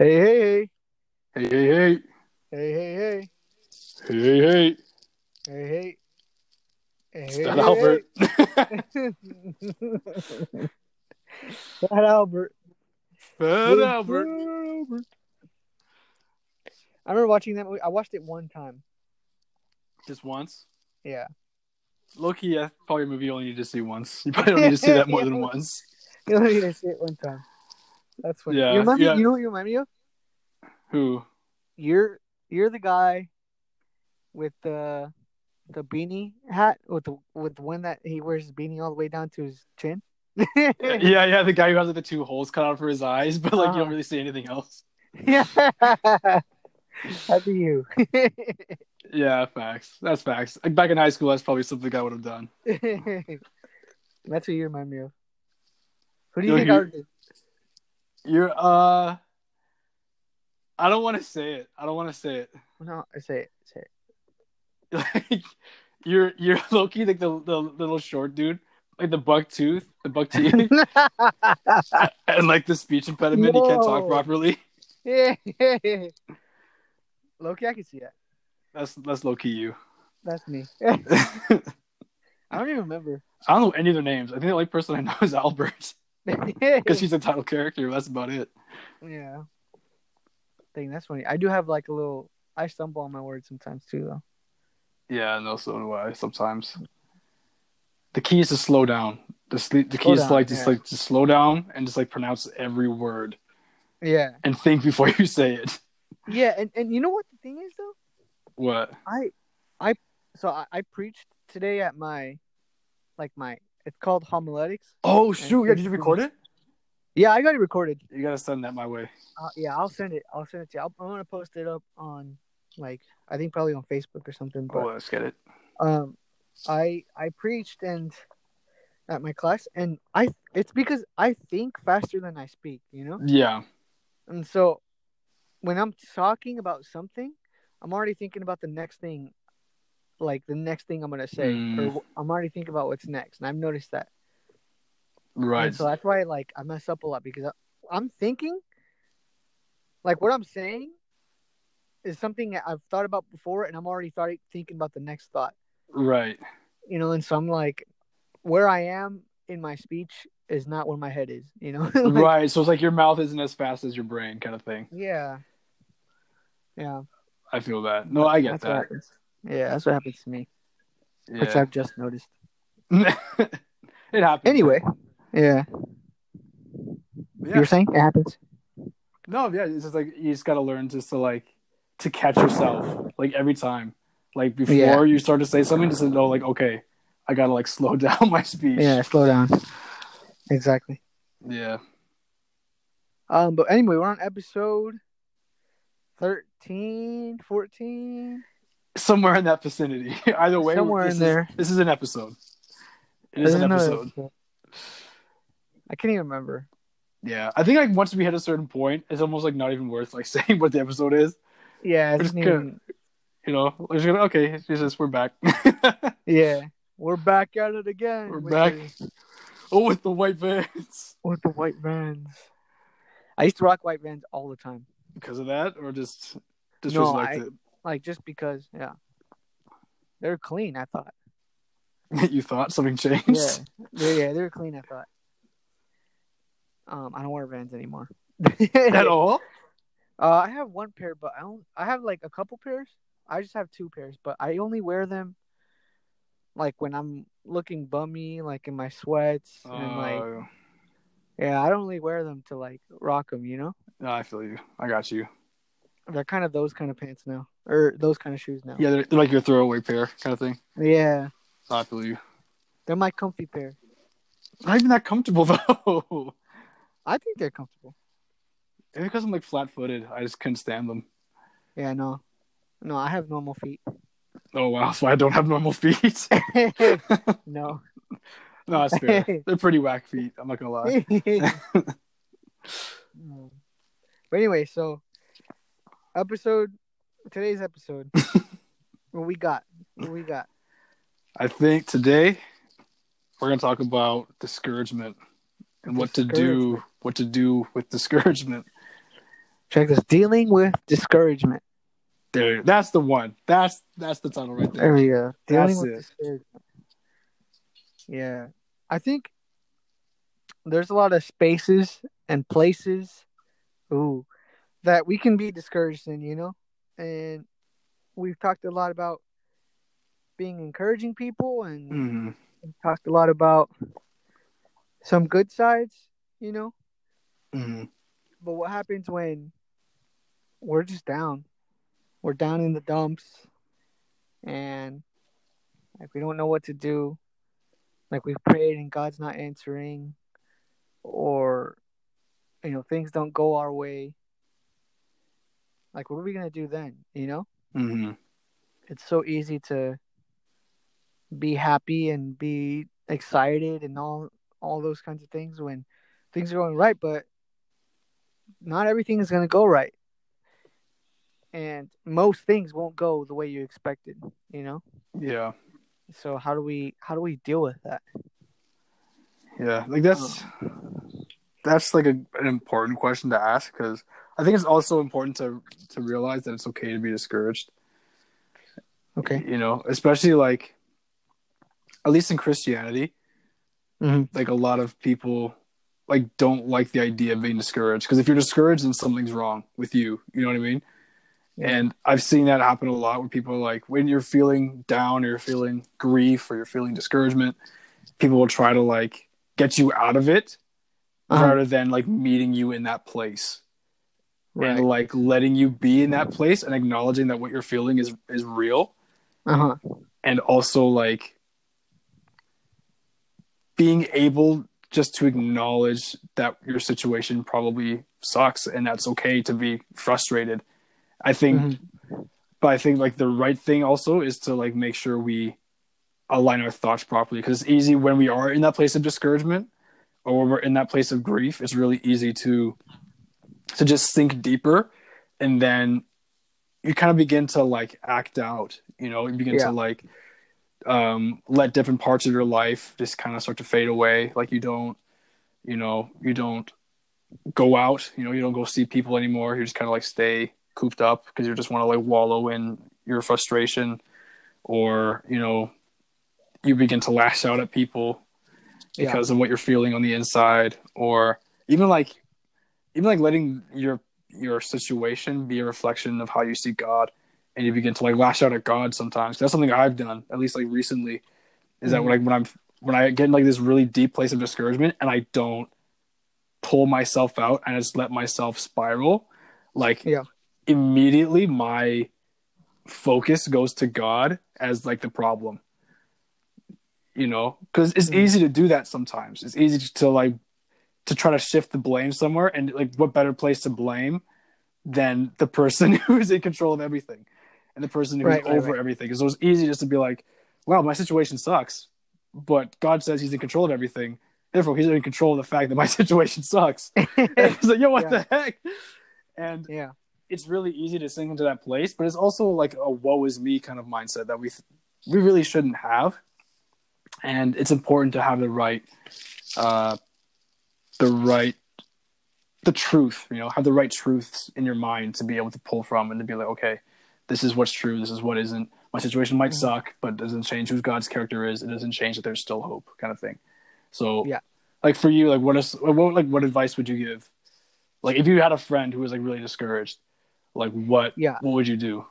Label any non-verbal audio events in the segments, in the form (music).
Hey, hey, Hey, hey, hey. hey, hey, hey, Hey, hey, hey. hey, hey, hey, It's hey, that hey, Albert. hey. (laughs) Fat Albert. Fat Albert. I remember watching that movie. I watched it one time. Just once. Yeah. Loki, yeah, probably a movie you only need to see once. You probably don't need to see that more than (laughs) once. You only need to see it one time. That's funny. Yeah, You remind yeah. me, you know what you remind me of? Who? You're you're the guy with the the beanie hat with the with the one that he wears his beanie all the way down to his chin. (laughs) Yeah, yeah, the guy who has like the two holes cut out for his eyes, but like you Uh-huh. don't really see anything else. Yeah. (laughs) That'd be you. (laughs) Yeah, facts. That's facts. Like back in high school, that's probably something I would have done. That's what you remind me of. Who do you Yo, think you- would do? You're uh I don't want to say it. I don't want to say it. No, I say it. Say it. (laughs) Like you're you're Loki, like the the little short dude, like the buck tooth, the buck (laughs) teeth, (laughs) and like the speech impediment. He can't talk properly. yeah. Loki, I can see that. That's that's low key you. That's me. I I don't even remember. I don't know any of their names. I think the only person I know is Albert because (laughs) she's a title character. That's about it. yeah. Dang, that's funny. I do have like a little. I stumble on my words sometimes too, though. Yeah, no, so do I sometimes. The key is to slow down. The sleep. The key Slow is down, to like just yeah. like just slow down and just like pronounce every word Yeah. and think before (laughs) you say it. Yeah, and, and you know what the thing is though? What? I, I, so I, I preached today at my, like my, it's called homiletics. Oh shoot, yeah, did you record it? Yeah, I got it recorded. You gotta send that my way. Uh, yeah, I'll send it. I'll send it to you. I'll, I'm gonna post it up on, like, I think probably on Facebook or something. But Oh, let's get it. um, I I preached and at my class, and I it's because I think faster than I speak. You know, Yeah. and so when I'm talking about something, I'm already thinking about the next thing, like the next thing I'm gonna say, Mm. or I'm already thinking about what's next, and I've noticed that. Right. And so that's why like I mess up a lot because I, I'm thinking, like what I'm saying, is something that I've thought about before, and I'm already thought, thinking about the next thought. right. You know, and so I'm like, where I am in my speech is not where my head is. You know, (laughs) Like, right. So it's like your mouth isn't as fast as your brain, kind of thing. Yeah, yeah. I feel that. No, I get that. Yeah, that's what happens to me, which I've just noticed. (laughs) it happens. Anyway, yeah. Yeah. You were saying it happens. No, yeah, it's just like you just gotta learn just to like to catch yourself like every time. Like before Yeah. you start to say something, just to know like, okay, I gotta like (laughs) slow down my speech. Yeah, slow down. Exactly. Yeah. Um, but anyway, we're on episode 13, 14. Somewhere in that vicinity. (laughs) Either way, Somewhere this in is- there. This is an episode. It is an episode. I can't even remember. Yeah. I think like once we hit a certain point, it's almost like not even worth like (laughs) saying what the episode is. Yeah, it's just gonna- You know, we're just gonna okay, just we're back. (laughs) yeah. We're back at it again. We're back. the- oh, with the white vans. with the white vans. I used to rock white vans all the time. Because of that, or just just No, I- Like just because, yeah. They're clean, I thought. (laughs) you thought something changed. Yeah. They're, yeah, they're clean, I thought. Um, I don't wear vans anymore. (laughs) At all? Uh, I have one pair, but I don't. I have like a couple pairs. I just have two pairs, but I only wear them like when I'm looking bummy, like in my sweats, and like Oh, yeah, I don't really wear them to like rock them. You know, no, I feel you. I got you. They're kind of those kind of pants now, or those kind of shoes now. Yeah, they're, they're like your throwaway pair kind of thing. Yeah, I you. they're my comfy pair. Not even that comfortable (laughs) though. I think they're comfortable. Maybe because I'm like flat footed, I just couldn't stand them. Yeah, no, no, I have normal feet. Oh wow, (laughs) so I don't have normal feet. (laughs) no. no, that's fair. They're pretty whack feet. I'm not gonna lie. Mm. but anyway, so episode today's episode. (laughs) what we got? What we got? I think today we're gonna talk about discouragement and what to do, what to do with discouragement. Check this. Dealing with discouragement. There, that's the one. That's that's the tunnel right There there. we go. Dealing That's with it. Yeah. I think there's a lot of spaces and places ooh that we can be discouraged in, you know? And we've talked a lot about being encouraging people and Mhm. talked a lot about some good sides, you know? Mhm. But what happens when we're just down? We're down in the dumps and like we don't know what to do. Like we've prayed and God's not answering or you know, things don't go our way. Like what are we gonna do then? You know? Mhm. It's so easy to be happy and be excited and all all those kinds of things when things are going right, but not everything is going to go right. And most things won't go the way you expected, you know? Yeah. So how do we how do we deal with that? Yeah. Like that's that's like a, an important question to ask because I think it's also important to to realize that it's okay to be discouraged. Okay. You know, especially like at least in Christianity, Mhm. like a lot of people like don't like the idea of being discouraged because if you're discouraged then something's wrong with you you know what i mean Yeah. and i've seen that happen a lot where people are like when you're feeling down or you're feeling grief or you're feeling discouragement people will try to like get you out of it Uh-huh. rather than like meeting you in that place Right. and like letting you be in that place and acknowledging that what you're feeling is is real Uh-huh. and also like being able just to acknowledge that your situation probably sucks and that's okay to be frustrated i think Mhm. but i think like the right thing also is to like make sure we align our thoughts properly because it's easy when we are in that place of discouragement or when we're in that place of grief it's really easy to to just think deeper and then you kind of begin to like act out you know you begin Yeah. to like um let different parts of your life just kind of start to fade away like you don't you know you don't go out you know you don't go see people anymore you just kind of like stay cooped up because you just want to like wallow in your frustration or you know you begin to lash out at people Yeah. because of what you're feeling on the inside or even like even like letting your your situation be a reflection of how you see god and you begin to like lash out at god sometimes that's something i've done at least like recently is that Mhm. like when i'm when i get in like this really deep place of discouragement and i don't pull myself out and just let myself spiral like Yeah. immediately my focus goes to god as like the problem you know because it's Mhm. easy to do that sometimes it's easy to like to try to shift the blame somewhere and like what better place to blame than the person (laughs) who's in control of everything and the person who's Right, right, over right. everything so it's easy just to be like wow my situation sucks but god says he's in control of everything therefore he's in control of the fact that my (laughs) situation sucks (laughs) and it's like yo what Yeah. the heck and yeah. it's really easy to sink into that place, but it's also like a woe is me kind of mindset that we we really shouldn't have. And it's important to have the right uh the right the truth, you know, have the right truths in your mind to be able to pull from and to be like, okay, this is what's true, this is what isn't. My situation might Mhm. suck, but it doesn't change who God's character is. It doesn't change that there's still hope, kind of thing. So, Yeah. like for you, like what is what like what advice would you give? Like if you had a friend who was like really discouraged, like what Yeah. what would you do?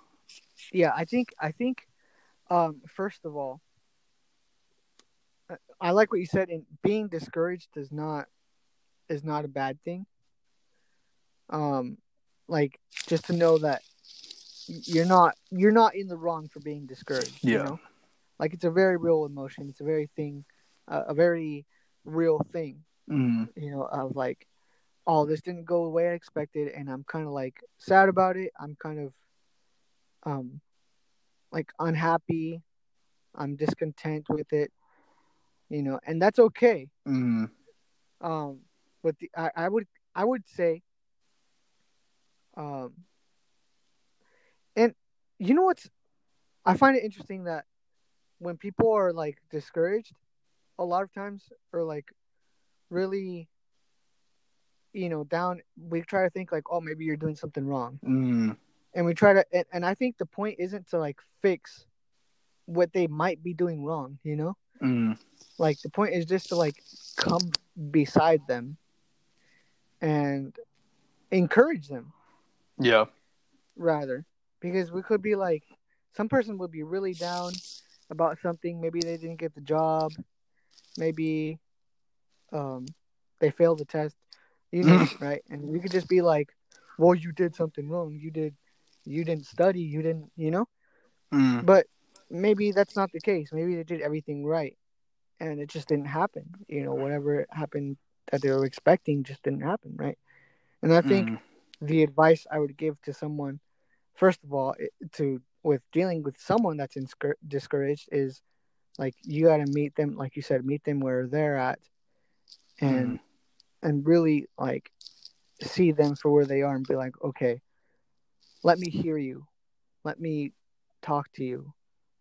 Yeah, I think I think um first of all I- I like what you said and being discouraged does not is not a bad thing. Um like just to know that you're not you're not in the wrong for being discouraged, you Yeah. know? Like it's a very real emotion. It's a very thing uh, a very real thing, Mm, you know, of like oh, this didn't go the way I expected and I'm kind of like sad about it. I'm kind of um like unhappy i'm discontent with it you know and that's okay mm, um but the, I, I would i would say um and you know what's i find it interesting that when people are like discouraged a lot of times or like really you know, down, we try to think like, oh, maybe you're doing something wrong, Mm. and we try to, and, and I think the point isn't to like fix what they might be doing wrong. You know, Mm. like the point is just to like come beside them and encourage them. Yeah. rather because we could be like some person would be really down about something. Maybe they didn't get the job. Maybe um they failed the test. You know (laughs) right? And we could just be like well you did something wrong. You did you didn't study. You didn't you know? Mm. but maybe that's not the case. Maybe they did everything right and it just didn't happen. You know whatever happened that they were expecting just didn't happen right? And i think Mm. the advice I would give to someone, first of all, to with dealing with someone that's discouraged is like you got to meet them, like you said, meet them where they're at, and and really like see them for where they are and be like, okay, let me hear you, let me talk to you,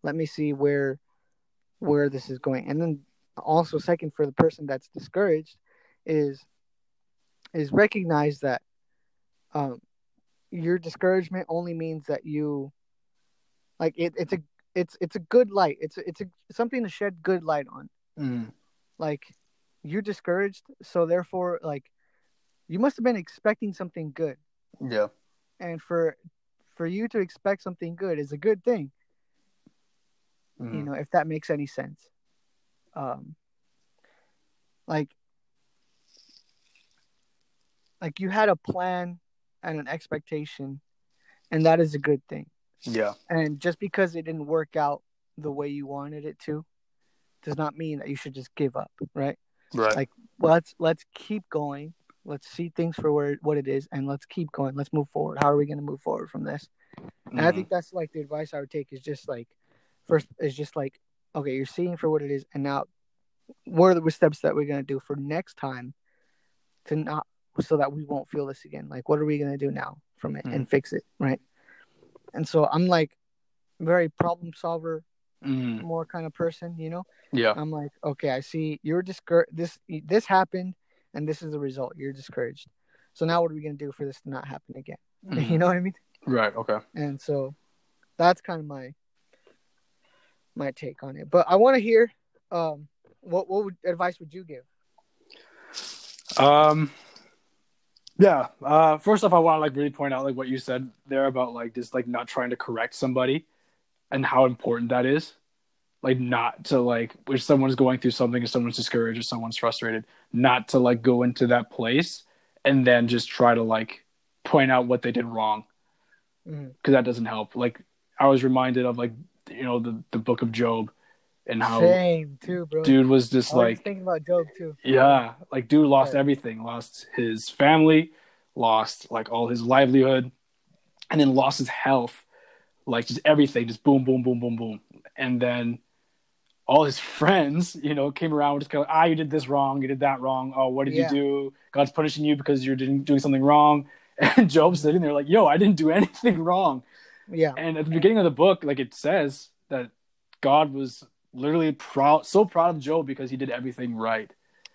let me see where where this is going, and then also second for the person that's discouraged is is recognize that um, your discouragement only means that you like it, it's a it's it's a good light it's it's a something to shed good light on Mm. like you're discouraged so therefore like you must have been expecting something good Yeah. and for for you to expect something good is a good thing Mm. you know if that makes any sense um like like you had a plan and an expectation and that is a good thing Yeah. and just because it didn't work out the way you wanted it to does not mean that you should just give up right Right. Like- let's let's keep going let's see things for where what it is and let's keep going let's move forward how are we going to move forward from this and I Mm. think that's like the advice I would take is just like first is just like okay, you're seeing for what it is, and now what are the steps that we're gonna do for next time to not so that we won't feel this again? Like what are we gonna do now from it and fix it, right? And so I'm like very problem solver, Mm. more kind of person, you know. Yeah. I'm like, okay, I see you're discouraged. This this happened, and this is the result. You're discouraged. So now what are we gonna do for this to not happen again? (laughs) Mm. You know what I mean? Right. Okay. and so that's kind of my my take on it but i want to hear um what what would, advice would you give Um. Yeah. Uh. First off, I want to like really point out like what you said there about like just like not trying to correct somebody, and how important that is. Like not to like if someone's going through something, if someone's discouraged, or someone's frustrated, not to like go into that place and then just try to like point out what they did wrong because that doesn't help. Like I was reminded of like you know the the book of Job and how same too bro dude was just I was like thinking about job too yeah, like dude lost everything, lost his family, lost like all his livelihood, and then lost his health, like just everything, just boom, boom, boom, boom, boom, and then all his (laughs) friends, you know, came around just kind of ah, you did this wrong, you did that wrong. Oh, what did Yeah. you do? God's punishing you because you're doing doing something wrong. (laughs) And Job's sitting there like, yo, I didn't do (laughs) anything wrong. yeah And at the beginning of the book, like it says that God was literally proud, so proud of Job because he did everything right.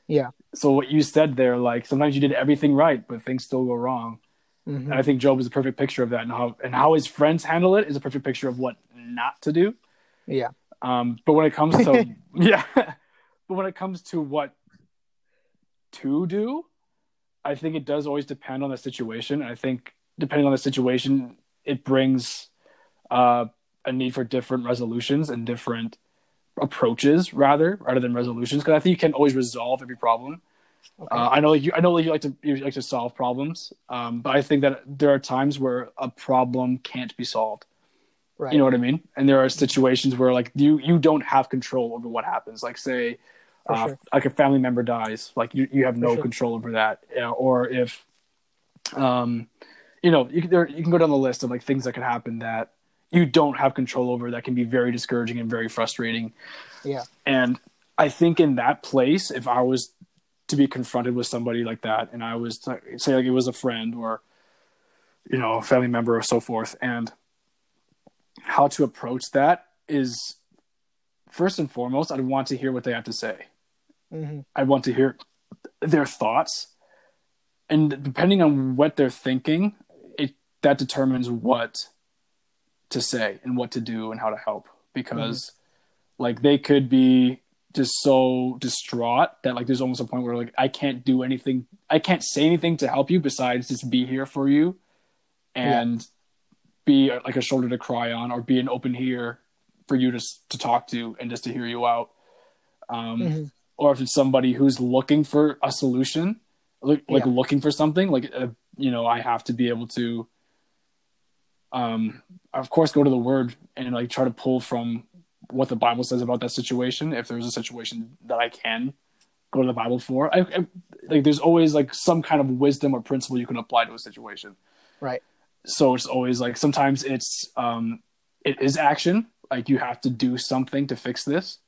Yeah. So what you said there, like sometimes you did everything right, but things still go wrong. Mhm. And I think Job is a perfect picture of that, and how and how his friends handle it is a perfect picture of what not to do. yeah Um, but when it comes to (laughs) yeah, (laughs) but when it comes to what to do, I think it does always depend on the situation. And I think depending on the situation, it brings uh, a need for different resolutions and different approaches, rather rather than resolutions. Because I think you can always resolve every problem. okay. Uh, I know you. I know you like to you like to solve problems, um, but I think that there are times where a problem can't be solved. right You know what I mean? And there are situations where like you you don't have control over what happens. Like say, uh, sure. like a family member dies, like you you have no sure. control over that. You know, or if, um, you know, you can, there, you can go down the list of like things that could happen that you don't have control over that can be very discouraging and very frustrating. Yeah. And I think in that place, if I was to be confronted with somebody like that, and I was to, say like it was a friend or, you know, a family member or so forth, and how to approach that is first and foremost, I'd want to hear what they have to say. hmm I want to hear their thoughts and depending on what they're thinking, it that determines what to say and what to do and how to help because mm-hmm. like they could be just so distraught that like there's almost a point where like I can't do anything I can't say anything to help you besides just be here for you and yeah. be like a shoulder to cry on or be an open ear for you to to talk to and just to hear you out um mm-hmm. or if it's somebody who's looking for a solution like, like yeah. looking for something like uh, you know I have to be able to um of course go to the word and like try to pull from what the Bible says about that situation. If there's a situation that I can go to the Bible for, I, I, like there's always like some kind of wisdom or principle you can apply to a situation. Right. So it's always like sometimes it's um it is action, like you have to do something to fix this,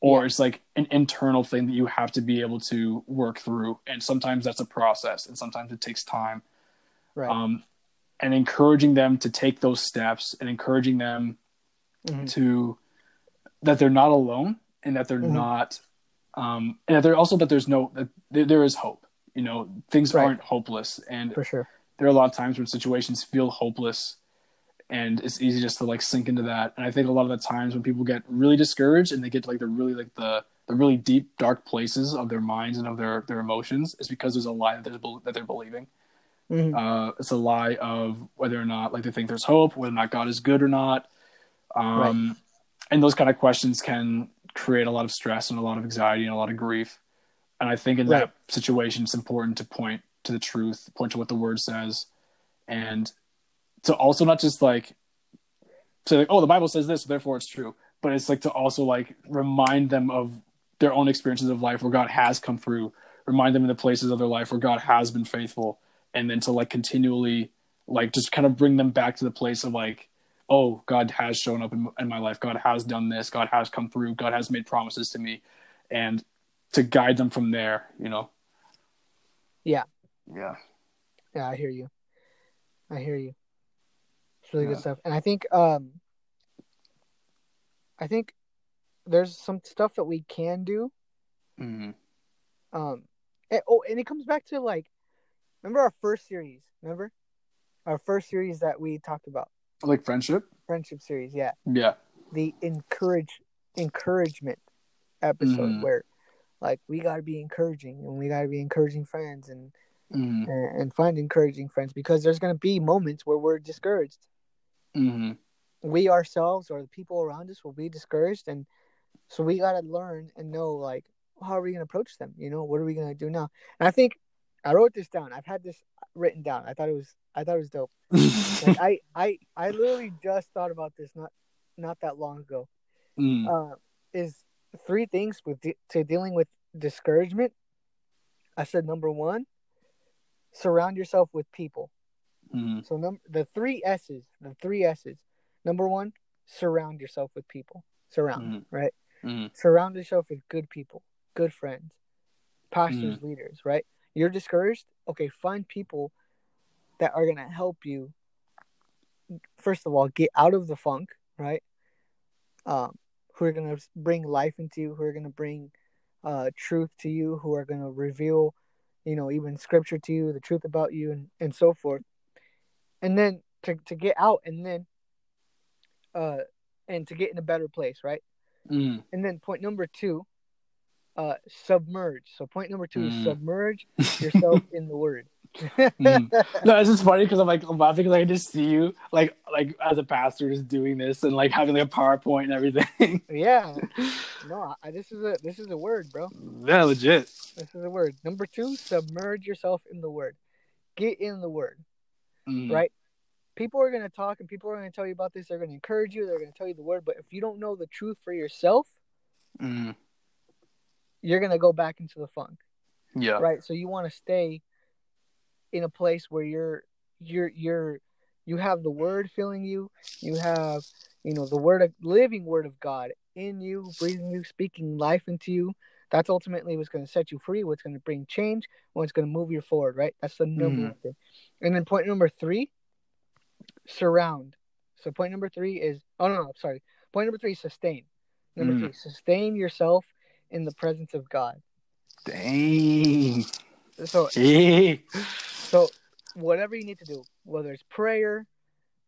or yeah. it's like an internal thing that you have to be able to work through, and sometimes that's a process, and sometimes it takes time. Right. Um, and encouraging them to take those steps and encouraging them mm-hmm. to that they're not alone and that they're mm-hmm. not um and that they're also that there's no that there, there is hope you know things right. aren't hopeless and for sure there are a lot of times when situations feel hopeless and it's easy just to like sink into that and i think a lot of the times when people get really discouraged and they get to like the really like the the really deep dark places of their minds and of their their emotions is because there's a lie that they're that they're believing mm-hmm. uh, it's a lie of whether or not like they think there's hope whether or not god is good or not um, right and those kind of questions can create a lot of stress and a lot of anxiety and a lot of grief. And I think in right. that situation, it's important to point to the truth, point to what the word says, and to also not just like say like, oh, the Bible says this, therefore it's true. But it's like to also like remind them of their own experiences of life where God has come through, remind them of the places of their life where God has been faithful, and then to like continually like just kind of bring them back to the place of like oh, God has shown up in, in my life. God has done this. God has come through. God has made promises to me, and to guide them from there. You know. Yeah. Yeah. Yeah, I hear you. I hear you. It's really yeah. good stuff, and I think um, I think there's some stuff that we can do. Mm-hmm. Um, and, oh, and it comes back to like, remember our first series? Remember our first series that we talked about like friendship? Friendship series, yeah. Yeah. The encourage encouragement episode mm. where like we gotta be encouraging and we gotta be encouraging friends and, mm. and and, find encouraging friends because there's gonna be moments where we're discouraged. Mm-hmm. We ourselves or the people around us will be discouraged and so we gotta learn and know like how are we gonna approach them? You know, what are we gonna do now? And I think I wrote this down. I've had this written down. I thought it was I thought it was dope. (laughs) like, I I I literally just thought about this not not that long ago. Mm. Uh, is three things with de- to dealing with discouragement. I said number one, surround yourself with people. Mm. So number the three S's, the three S's. Number one, surround yourself with people. Surround, mm. right? Mm. Surround yourself with good people, good friends, pastors, leaders, right? You're discouraged? Okay, find people that are going to help you first of all get out of the funk right um, who are going to bring life into you who are going to bring uh, truth to you who are going to reveal you know even scripture to you the truth about you and, and so forth and then to, to get out and then uh and to get in a better place right mm. and then point number two uh submerge so point number two mm. is submerge yourself (laughs) in the word mm. No, it's just funny because I'm like I'm laughing because I can just see you like like as a pastor just doing this and like having like a PowerPoint and everything. (laughs) yeah. No, I, this is a this is a word, bro. Yeah, legit. This is a word. Number two, submerge yourself in the word. Get in the word. Mm. Right? People are gonna talk and people are gonna tell you about this. They're gonna encourage you. They're gonna tell you the word. But if you don't know the truth for yourself, mm. You're gonna go back into the funk. Yeah. Right. So you want to stay in a place where you're you're you're you have the word filling you you have you know the word of living word of god in you breathing you speaking life into you that's ultimately what's going to set you free what's going to bring change what's going to move you forward right that's the number mm. one thing and then point number three surround so point number three is oh no no sorry point number three sustain number mm. three sustain yourself in the presence of god dang So so whatever you need to do, whether it's prayer,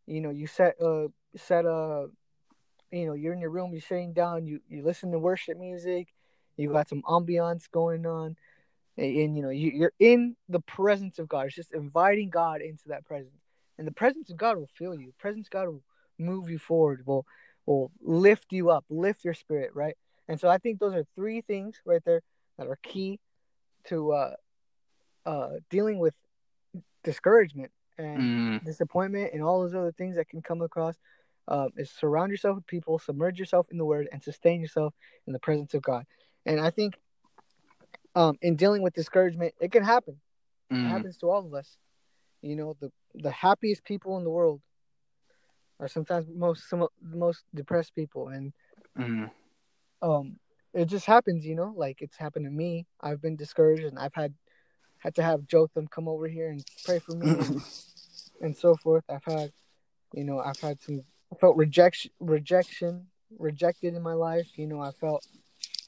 you know, you set uh set a you know, you're in your room, you're sitting down, you you listen to worship music, you got some ambiance going on, and, and, you know, you, you're in the presence of God. It's just inviting God into that presence, and the presence of God will fill you. The presence of God will move you forward, will will lift you up, lift your spirit, right? And so I think those are three things right there that are key to uh uh dealing with discouragement and Mm, disappointment and all those other things that can come across um, is surround yourself with people, submerge yourself in the Word, and sustain yourself in the presence of God. And I think um, in dealing with discouragement, it can happen. It mm, happens to all of us. You know, the the happiest people in the world are sometimes most some most depressed people, and mm, um, it just happens. You know, like it's happened to me. I've been discouraged, and I've had had to have Jotham come over here and pray for me and, (laughs) and so forth. I've had, you know, I've had some I felt rejection, rejection, rejected in my life. You know, I felt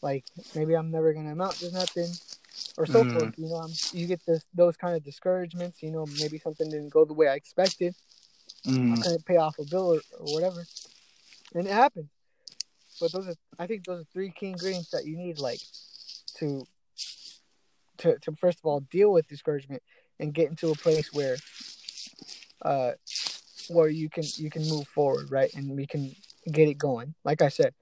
like maybe I'm never gonna amount to nothing, or so Mm. forth. You know, I'm, you get this those kind of discouragements. You know, maybe something didn't go the way I expected. I mm, couldn't pay off a bill or, or whatever, and it happened. But those are, I think, those are three key ingredients that you need, like, to, to, to first of all deal with discouragement and get into a place where, uh, where you can you can move forward, right, and we can get it going. Like I said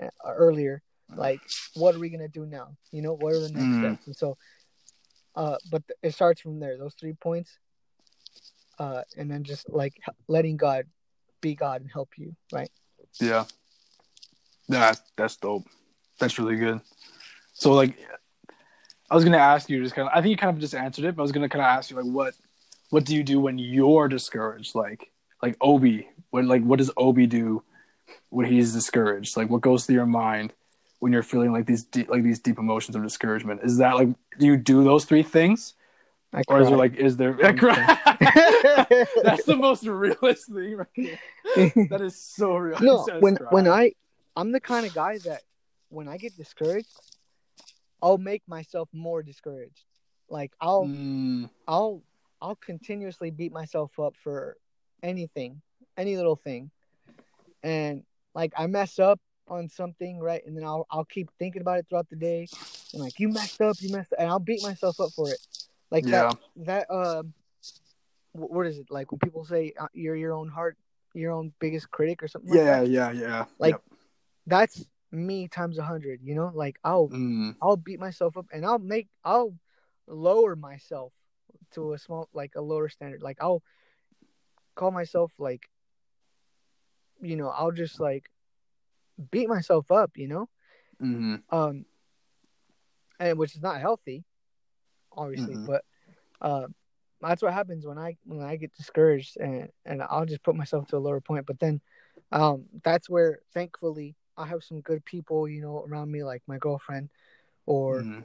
uh, earlier, like, what are we gonna do now? You know, what are the next Mm. steps? And so, uh, but th- it starts from there. Those three points, uh, and then just like h- letting God be God and help you, right? yeah. Yeah, that's dope. That's really good. So like I was gonna ask you just kind of I think you kind of just answered it, but I was gonna kinda ask you like what what do you do when you're discouraged? Like like Obi, what like what does Obi do when he's discouraged? Like what goes through your mind when you're feeling like these deep, like these deep emotions of discouragement? Is that like do you do those three things? I Or is there like is there (laughs) That's the most realist thing right there. (laughs) That is so real. no (laughs) when cry. when i i'm the kind of guy that when i get discouraged i'll make myself more discouraged. Like i'll Mm, i'll i'll continuously beat myself up for anything any little thing. And like i mess up on something right? And then i'll i'll keep thinking about it throughout the day. And like you messed up you messed up and i'll beat myself up for it. Like yeah. that that um wh- what is it? Like when people say uh, you're your own heart your own biggest critic or something like Yeah, that? yeah, yeah. Like- Yep. That's me times a hundred. You know, like I'll Mm, I'll beat myself up and I'll make I'll lower myself to a small like a lower standard. Like I'll call myself like you know I'll just like beat myself up. You know, mhm. um, and which is not healthy, obviously, Mhm. but uh, that's what happens when I when I get discouraged and and I'll just put myself to a lower point. But then, um, that's where thankfully I have some good people, you know, around me, like my girlfriend, or Mhm.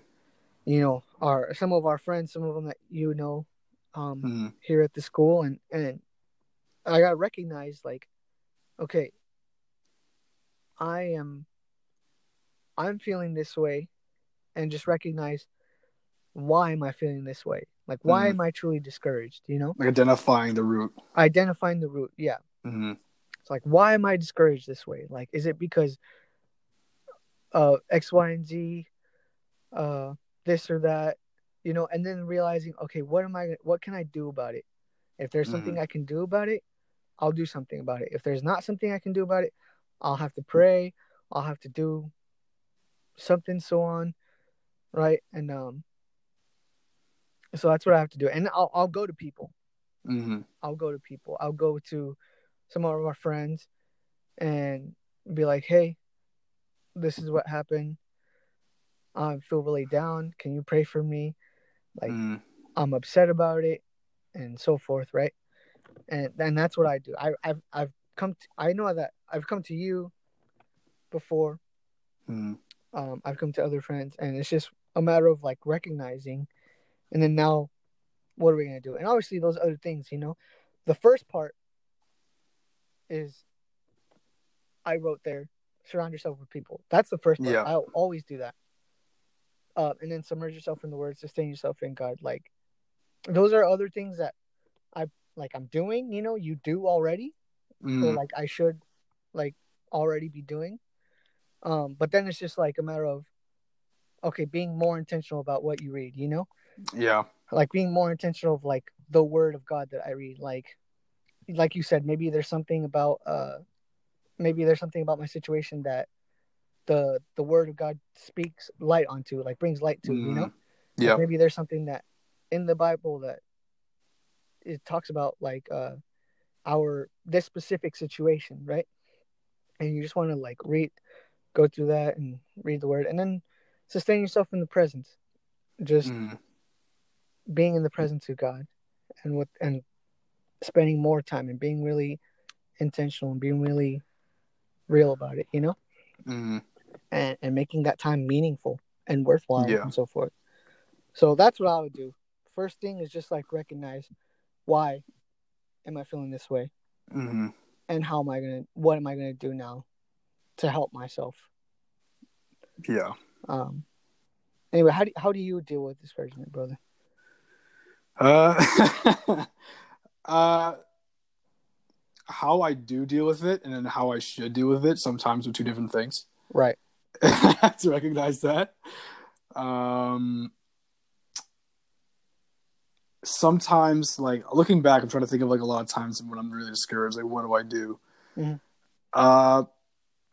you know, our some of our friends, some of them that you know, um, Mhm. here at the school, and and I got recognized like, okay, I am, I'm feeling this way, and just recognize why am I feeling this way? Like, why Mhm. am I truly discouraged? You know, Like identifying the root. identifying the root. Yeah, hmm it's like, why am I discouraged this way? Like, is it because uh X, Y, and Z, uh, this or that, you know? And then realizing, okay, what am I? What can I do about it? If there's something I can do about it, I'll do something about it. If there's not something I can do about it, I'll have to pray. I'll have to do something, so on, right? And um, so that's what I have to do. And I'll I'll go to people. hmm I'll go to people. I'll go to some of our friends and be like, "Hey, this is what happened. I feel really down. Can you pray for me? Like, mm I'm upset about it, and so forth, right? And and that's what I do. I I've I've come. To, I know that I've come to you before. mm Um, I've come to other friends, and it's just a matter of like recognizing, and then now, what are we gonna do? And obviously, those other things, you know, the first part is I wrote there. Surround yourself with people. That's the first part. Yeah. I'll always do that. uh, and then submerge yourself in the Word, sustain yourself in God. Like those are other things that I like. I'm doing. You know, you do already, Mm, or like I should, like already be doing. Um, but then it's just like a matter of, okay, being more intentional about what you read. You know, yeah. like being more intentional of like the Word of God that I read. Like, like you said, maybe there's something about uh, maybe there's something about my situation that the the Word of God speaks light onto, like brings light to. You know. Mm, yeah. maybe there's something that in the bible that it talks about like uh our this specific situation right and you just want to like read go through that and read the word and then sustain yourself in the presence just Mm, being in the presence of god and with and spending more time and being really intentional and being really real about it you know mm, and, and making that time meaningful and worthwhile Yeah. and so forth. So that's what I would do. First thing is just like recognize why am I feeling this way mhm. and how am I gonna what am I gonna do now to help myself. Yeah. Um anyway, how do how do you deal with discouragement, brother? Uh, (laughs) uh, how I do deal with it and then how I should deal with it sometimes are two different things. Right. (laughs) I have to recognize that. Um, sometimes, like looking back, I'm trying to think of like a lot of times when I'm really discouraged. Like, what do I do? Mhm. Uh,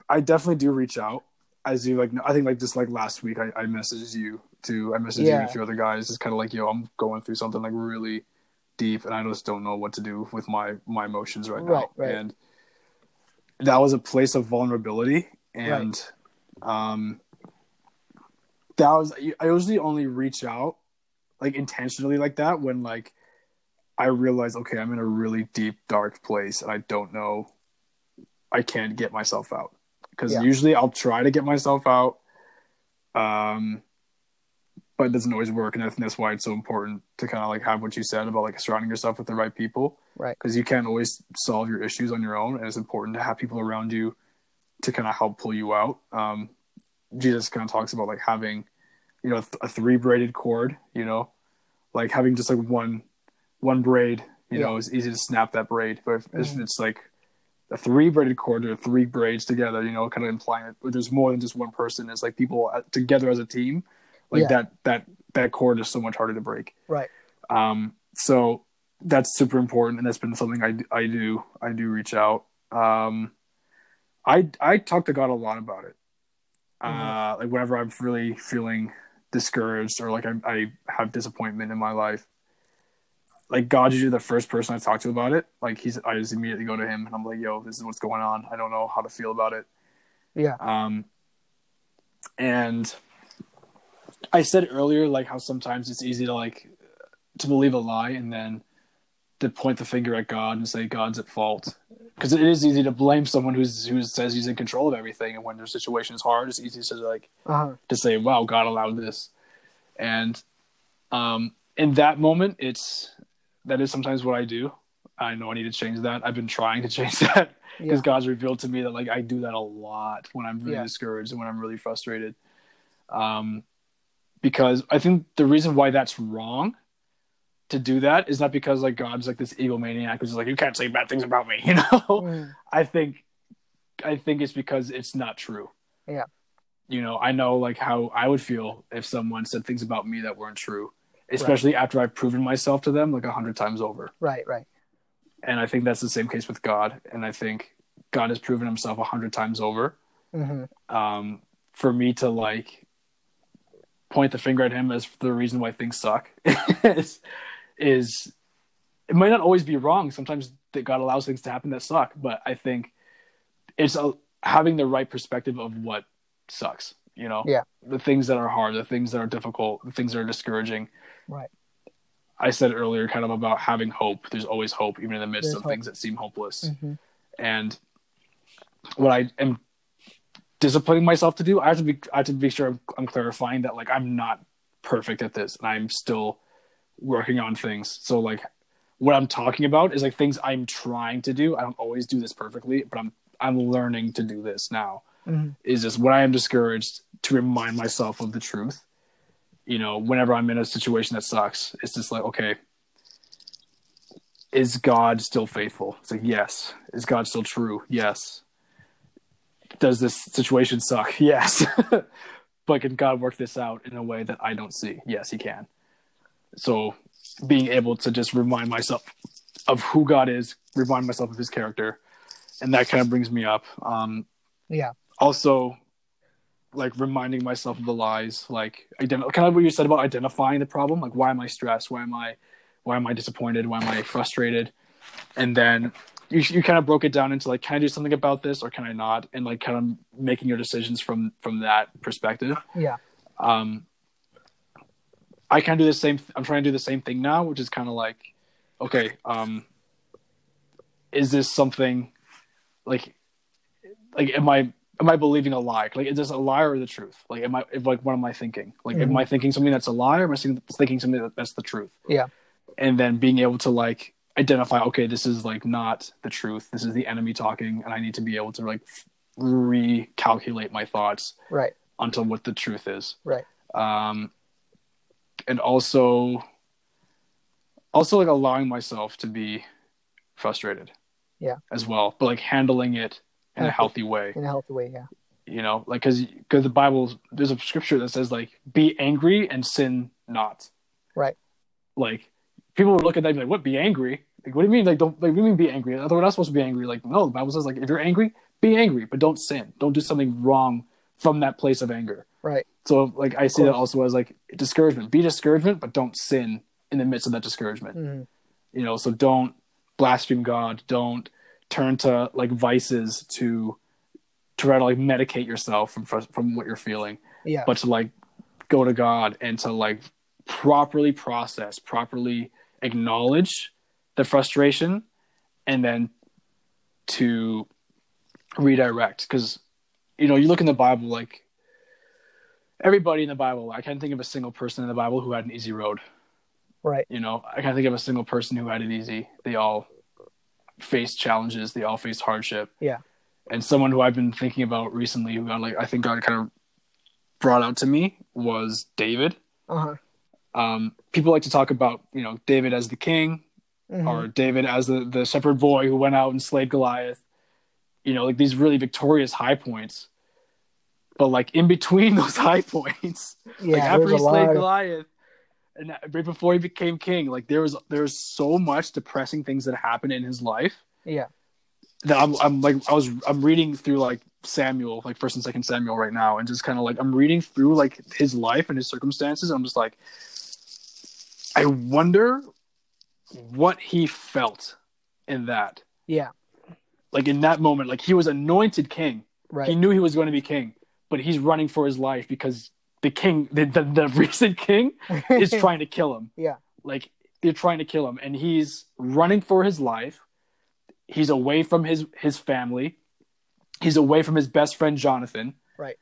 I definitely do reach out. As you like, I think like just like last week, I, I messaged you too. I messaged you and a few other guys. It's kind of like, yo, I'm going through something like really deep, and I just don't know what to do with my my emotions right, Right, now. right. And that was a place of vulnerability, and um, that was I usually only reach out like intentionally like that when like I realize okay, I'm in a really deep dark place and I don't know I can't get myself out because Yeah. usually I'll try to get myself out um but it doesn't always work and I think that's why it's so important to kind of like have what you said about like surrounding yourself with the right people. Right. because you can't always solve your issues on your own and it's important to have people around you to kind of help pull you out. Um jesus kind of talks about like having you know a three braided cord you know? Like having just like one one braid you know is easy to snap that braid but if, if Mhm. it's like a three braided cord or three braids together you know kind of implying that there's more than just one person. It's like people uh, together as a team like Yeah. that that that cord is so much harder to break Right. um, so that's super important, and that's been something I, I do I do reach out. Um, I I talk to God a lot about it. Uh, like whenever I'm really feeling discouraged or like I, I have disappointment in my life, like God's usually the first person I talk to about it. Like he's I just immediately go to him and I'm like, "Yo, this is what's going on. I don't know how to feel about it." Yeah. Um, and I said earlier, like how sometimes it's easy to like to believe a lie and then to point the finger at God and say God's at fault. Because it is easy to blame someone who's who says he's in control of everything, and when their situation is hard, it's easy to like Uh-huh. to say, "Wow, God allowed this," and um, in that moment, it's that is sometimes what I do. I know I need to change that. I've been trying to change (laughs) that Yeah. because God's revealed to me that like I do that a lot when I'm really Yeah. discouraged and when I'm really frustrated. Um, because I think the reason why that's wrong to do that is not because like God's like this egomaniac who's like you can't say bad things about me, (laughs) you know. Mm. I think I think it's because it's not true. Yeah. You know, I know like how I would feel if someone said things about me that weren't true, especially after I've proven myself to them like a hundred times over. Right, right. And I think that's the same case with God. And I think God has proven himself a hundred times over. hmm Um, for me to like point the finger at him as the reason why things suck (laughs) is, is it might not always be wrong. Sometimes that God allows things to happen that suck, but I think it's a, having the right perspective of what sucks. You know, Yeah. the things that are hard, the things that are difficult, the things that are discouraging. Right. I said earlier, kind of about having hope. There's always hope, even in the midst There's of hope. things that seem hopeless. hmm And what I am disciplining myself to do, I have to be, I have to be sure I'm, I'm clarifying that like I'm not perfect at this, and I'm still working on things. So like, what I'm talking about is like things I'm trying to do. I don't always do this perfectly, but I'm I'm learning to do this now. hmm Is just when I am discouraged to remind myself of the truth, you know, whenever I'm in a situation that sucks, it's just like, okay, is God still faithful? It's like, yes. Is God still true? Yes. Does this situation suck? (laughs) Yes. (laughs) but can God work this out in a way that I don't see? Yes, He can. So being able to just remind myself of who God is, remind myself of His character, and that kind of brings me up. Um, Yeah. also, like reminding myself of the lies, like ident- kind of what you said about identifying the problem. Like, why am I stressed? Why am I, why am I disappointed? Why am I frustrated? And then you you kind of broke it down into like, can I do something about this or can I not? And like, kind of making your decisions from from that perspective. Yeah. Um, I kind of do the same. I'm trying to do the same thing now, which is kind of like, okay, um, is this something like, like, am I am I believing a lie? Like, is this a lie or the truth? Like, am I if, like what am I thinking? Like, am Mhm. I thinking something that's a lie or am I thinking something that's the truth? Yeah. And then being able to like identify, okay, this is like not the truth. This is the enemy talking, and I need to be able to like recalculate my thoughts Right. onto what the truth is Right. um, and also also like allowing myself to be frustrated Yeah. as well but like handling it in a Healthy. healthy way In a healthy way. Yeah. you know like because because the bible there's a scripture that says like be angry and sin not Right. like people would look at that and be like what be angry like what do you mean like don't like what do you mean be angry I thought we're not supposed to be angry like no the bible says like if you're angry be angry but don't sin don't do something wrong from that place of anger Right. so like I see that also as like discouragement. Be discouragement, but don't sin in the midst of that discouragement. Mhm. You know, so don't blaspheme God. Don't turn to like vices to to try to like medicate yourself from from what you're feeling, Yeah. but to like go to God and to like properly process, properly acknowledge the frustration, and then to redirect. Because you know, you look in the Bible, like everybody in the Bible, I can't think of a single person in the Bible who had an easy road. right. You know, I can't think of a single person who had it easy. They all faced challenges. They all faced hardship. Yeah. And someone who I've been thinking about recently, who got like I think God kind of brought out to me was David. Uh huh. Um, people like to talk about you know David as the king Mm-hmm. or David as the the shepherd boy who went out and slayed Goliath. You know, like these really victorious high points. But like in between (laughs) those high points, yeah. like after he slayed of- Goliath, and right before he became king, like there was there was so much depressing things that happened in his life yeah. that I'm I'm like I was I'm reading through like Samuel, like First and Second Samuel right now, and just kind of like I'm reading through like his life and his circumstances. And I'm just like, I wonder what he felt in that, Yeah. like in that moment, like he was anointed king. Right. He knew he was going to be king, but he's running for his life because the king, (laughs) the the, the recent king, is (laughs) trying to kill him. Yeah. Like they're trying to kill him and he's running for his life. He's away from his his family. He's away from his best friend Jonathan. Right.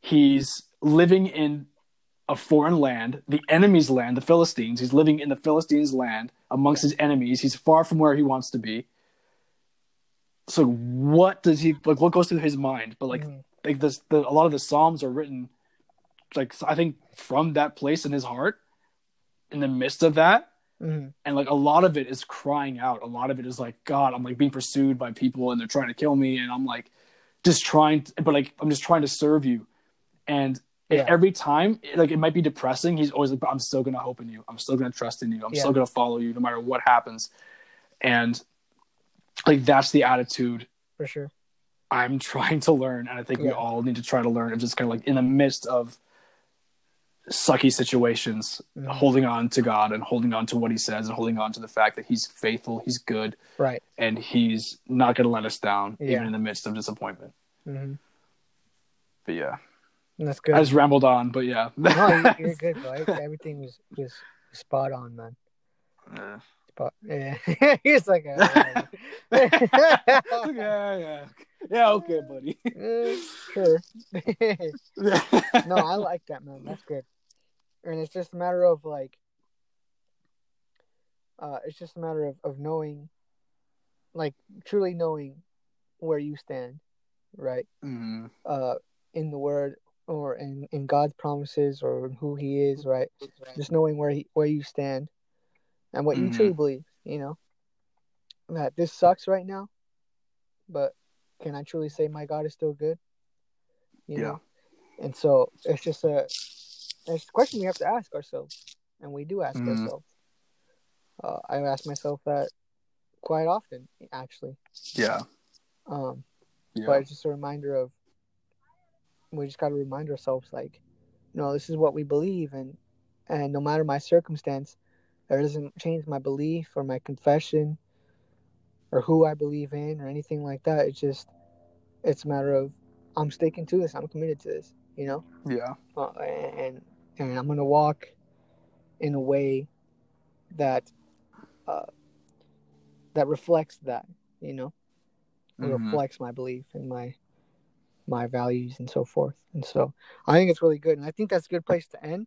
He's living in a foreign land, the enemy's land, the Philistines. He's living in the Philistines' land amongst his enemies. He's far from where he wants to be. So what does he like what goes through his mind? But like Mhm. like this the, a lot of the psalms are written like i think from that place in his heart in the midst of that Mhm. and like a lot of it is crying out a lot of it is like god i'm like being pursued by people and they're trying to kill me and i'm like just trying to, but like i'm just trying to serve you and Yeah. every time like it might be depressing he's always like but i'm still gonna hope in you i'm still gonna trust in you i'm Yeah. still gonna follow you no matter what happens and like that's the attitude For sure. I'm (laughs) trying to learn, and I think we all need to try to learn. Of just kind of like in the midst of sucky situations, Mhm. holding on to God and holding on to what He says, and holding on to the fact that He's faithful, He's good, Right. and He's not going to let us down, Yeah. even in the midst of disappointment. hmm But yeah, That's good. I just rambled on. But yeah, no, you- you're (laughs) good, bro. Everything was was spot on, man. Uh, Spot. Yeah. (laughs) He's like, uh, yeah, yeah, yeah. Okay, buddy. (laughs) sure. no, I like that, man. That's good. And it's just a matter of like, uh, it's just a matter of, of knowing, like, truly knowing where you stand, right? Mm, Uh, in the word or in, in God's promises or who He is, right? Just knowing where he, where you stand and what you Mhm. truly believe. You know that this sucks right now, but can I truly say my God is still good? You Yeah. know, and so it's just a it's a question we have to ask ourselves, and we do ask Mhm. ourselves. Uh, I ask myself that quite often, actually. Yeah. Um, Yeah. but it's just a reminder of we just got to remind ourselves like no this is what we believe and and no matter my circumstance that doesn't change my belief or my confession or who i believe in or anything like that. It's just it's a matter of i'm sticking to this. I'm committed to this you know? Yeah. uh, and and i'm gonna walk in a way that uh, that reflects that you know? It Mhm. reflects my belief and my my values and so forth. And so I think it's really good, and I think that's a good place to end.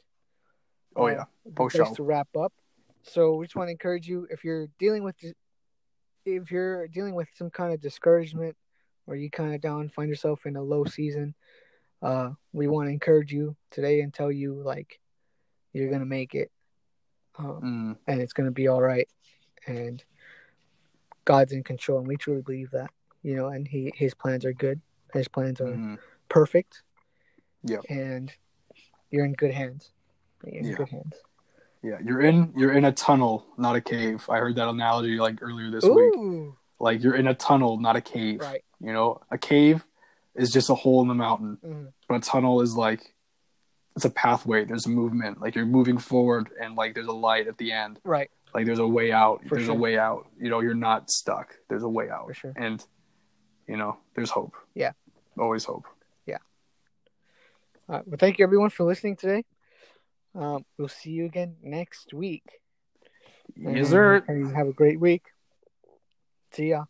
Oh Uh, yeah. place sure. to wrap up. So we just want to encourage you if you're dealing with if you're dealing with some kind of discouragement or you kind of down, find yourself in a low season. Uh, we want to encourage you today and tell you like you're gonna make it, um, Mm. and it's gonna be all right, and God's in control, and we truly believe that, you know, and he his plans are good, his plans are Mhm. perfect. Yeah. And you're in good hands. You're in Yeah. good hands. Yeah. You're in you're in a tunnel, not a cave. I heard that analogy like earlier this week. Like you're in a tunnel, not a cave. Right. You know, a cave is just a hole in the mountain, Mhm. but a tunnel is like it's a pathway. There's a movement. Like you're moving forward, and like there's a light at the end. Right. Like there's a way out. For there's sure. a way out. You know, you're not stuck. There's a way out. For sure. And you know, there's hope. Yeah. Always hope. Yeah. All right. Well, thank you everyone for listening today. Um, we'll see you again next week. Yes, sir. Have a great week. See ya.